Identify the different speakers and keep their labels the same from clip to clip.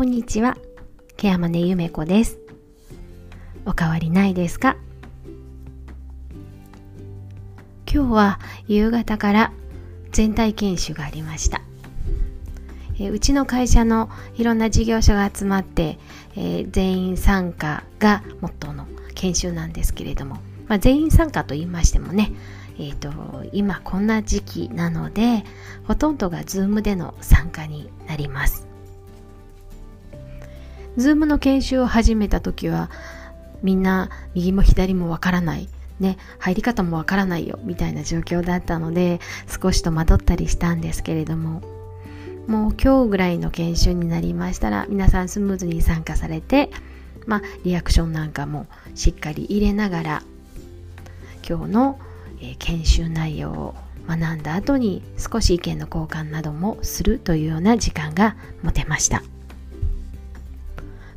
Speaker 1: こんにちは。ケアマネゆめこです。おかわりないですか？今日は夕方から全体研修がありました。えうちの会社のいろんな事業所が集まって、えー、全員参加がモットーの研修なんですけれども、まあ、全員参加と言いましてもね、えーと、今こんな時期なのでほとんどが Zoom での参加になります Zoom の研修を始めた時はみんな右も左もわからない。ね、入り方もわからないよ。みたいな状況だったので少し戸惑ったりしたんですけれども。もう今日ぐらいの研修になりましたら皆さんスムーズに参加されてまあリアクションなんかもしっかり入れながら今日のえ研修内容を学んだ後に少し意見の交換などもするというような時間が持てました。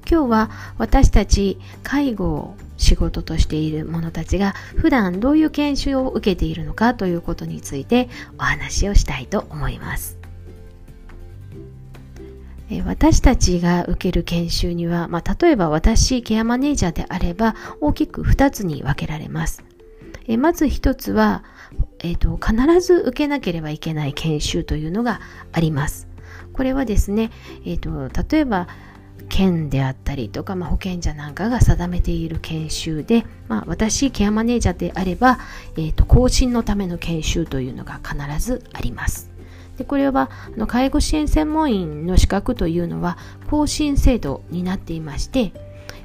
Speaker 1: 今日は私たち介護を仕事としている者たちが普段どういう研修を受けているのかということについてお話をしたいと思います私たちが受ける研修には、まあ、例えば私ケアマネージャーであれば大きく2つに分けられますえまず一つは、えーと、必ず受けなければいけない研修というのがあります。これはですね、えーと、例えば県であったりとか、まあ、保険者なんかが定めている研修で、まあ、私ケアマネージャーであれば、えーと、更新のための研修というのが必ずあります。でこれはあの介護支援専門員の資格というのは更新制度になっていまして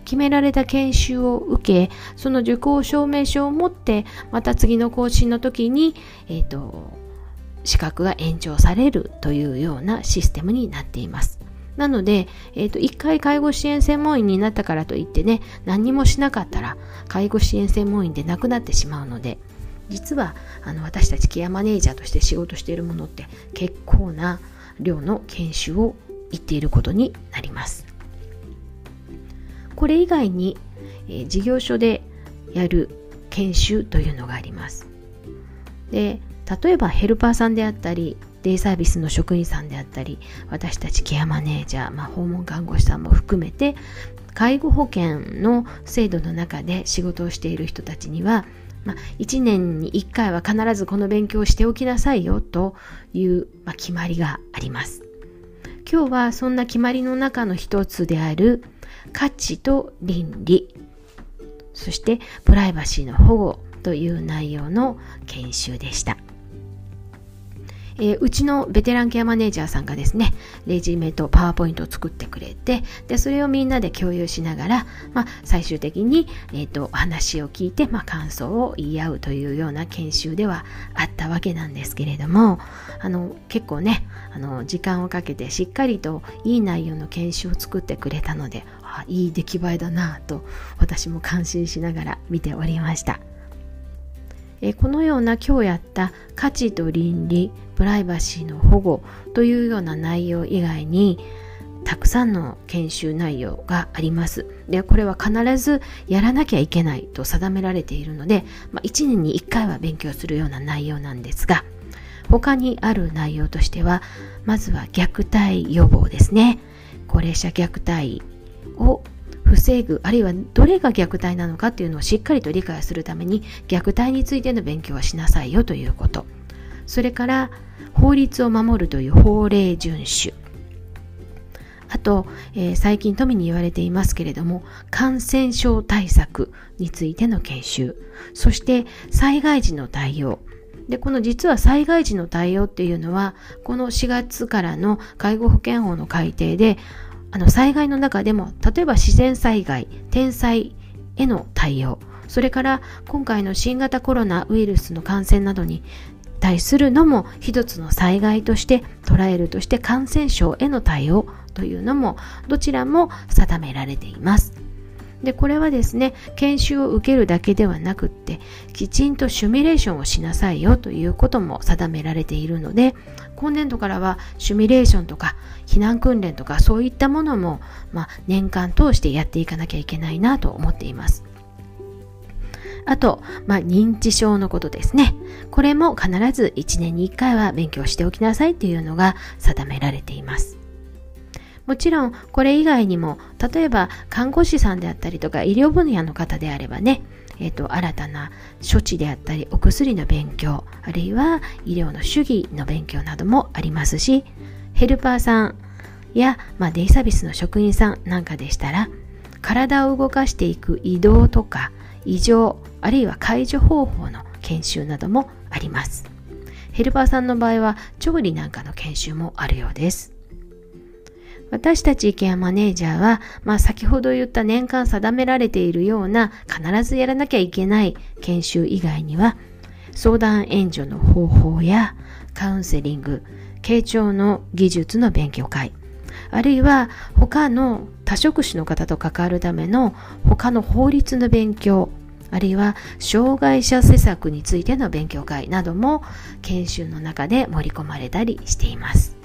Speaker 1: 決められた研修を受け、その受講証明書を持って、また次の更新の時に、えっ、ー、と、資格が延長されるというようなシステムになっています。なので、え、ー、と、一回介護支援専門員になったからといってね、何もしなかったら、介護支援専門員でなくなってしまうので、実は、あの、私たちケアマネージャーとして仕事しているものって結構な量の研修を行っていることになります。これ以外に、えー、事業所でやる研修というのがあります。で例えばヘルパーさんであったりデイサービスの職員さんであったり私たちケアマネージャー、まあ、訪問看護師さんも含めて介護保険の制度の中で仕事をしている人たちには、まあ、1年に1回は必ずこの勉強をしておきなさいよという、まあ、決まりがあります。今日はそんな決まりの中の一つである価値と倫理そしてプライバシーの保護という内容の研修でした。えー、うちのベテランケアマネージャーさんがですね、レジメとパワーポイントを作ってくれて、で、それをみんなで共有しながら、まあ、最終的に、えっ、ー、と、話を聞いて、まあ、感想を言い合うというような研修ではあったわけなんですけれども、あの、結構ね、あの、時間をかけてしっかりといい内容の研修を作ってくれたので、あいい出来栄えだなと、私も感心しながら見ておりました。えこのような今日やった価値と倫理プライバシーの保護というような内容以外にたくさんの研修内容があります。で、これは必ずやらなきゃいけないと定められているので、まあ、1年に1回は勉強するような内容なんですが、他にある内容としては、まずは虐待予防ですね。高齢者虐待を防ぐあるいはどれが虐待なのかっていうのをしっかりと理解するために虐待についての勉強はしなさいよということ。それから法律を守るという法令遵守。あと、えー、最近富に言われていますけれども感染症対策についての研修。そして災害時の対応。で、この実は災害時の対応っていうのは、この4月からの介護保険法の改定で、あの災害の中でも例えば自然災害天災への対応それから今回の新型コロナウイルスの感染などに対するのも一つの災害として捉えるとして感染症への対応というのもどちらも定められています。でこれはですね研修を受けるだけではなくってきちんとシミュレーションをしなさいよということも定められているので今年度からはシミュレーションとか避難訓練とかそういったものも、まあ、年間通してやっていかなきゃいけないなと思っています。あと、まあ、認知症のことですね。これも必ず1年に1回は勉強しておきなさいというのが定められています。もちろんこれ以外にも例えば看護師さんであったりとか医療分野の方であればねえーと、新たな処置であったりお薬の勉強あるいは医療の主義の勉強などもありますしヘルパーさんや、まあ、デイサービスの職員さんなんかでしたら体を動かしていく移動とか異常あるいは解除方法の研修などもあります。ヘルパーさんの場合は調理なんかの研修もあるようです。私たちケアマネージャーは、まあ、先ほど言った年間定められているような必ずやらなきゃいけない研修以外には相談援助の方法やカウンセリング傾聴の技術の勉強会あるいは他の多職種の方と関わるための他の法律の勉強あるいは障害者施策についての勉強会なども研修の中で盛り込まれたりしています。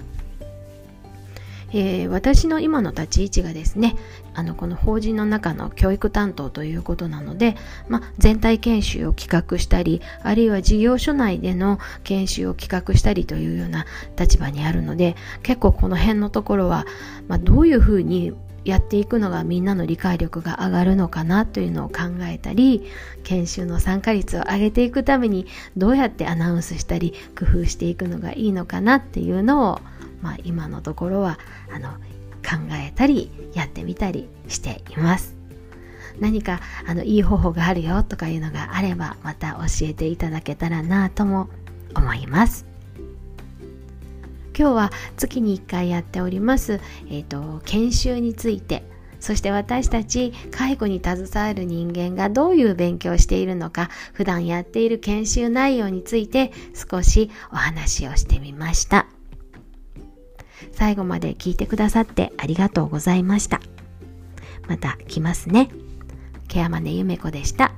Speaker 1: えー、私の今の立ち位置がですねあのこの法人の中の教育担当ということなので、ま全体研修を企画したりあるいは事業所内での研修を企画したりというような立場にあるので結構この辺のところは、ま、どういうふうにやっていくのがみんなの理解力が上がるのかなというのを考えたり研修の参加率を上げていくためにどうやってアナウンスしたり工夫していくのがいいのかなっていうのをまあ、今のところはあの考えたりやってみたりしています。何かあのいい方法があるよとかいうのがあればまた教えていただけたらなとも思います。今日は月に1回やっております、えーと、研修についてそして私たち介護に携わる人間がどういう勉強をしているのか普段やっている研修内容について少しお話をしてみました。最後まで聞いてくださってありがとうございました。また来ますね。ケアマネゆめこでした。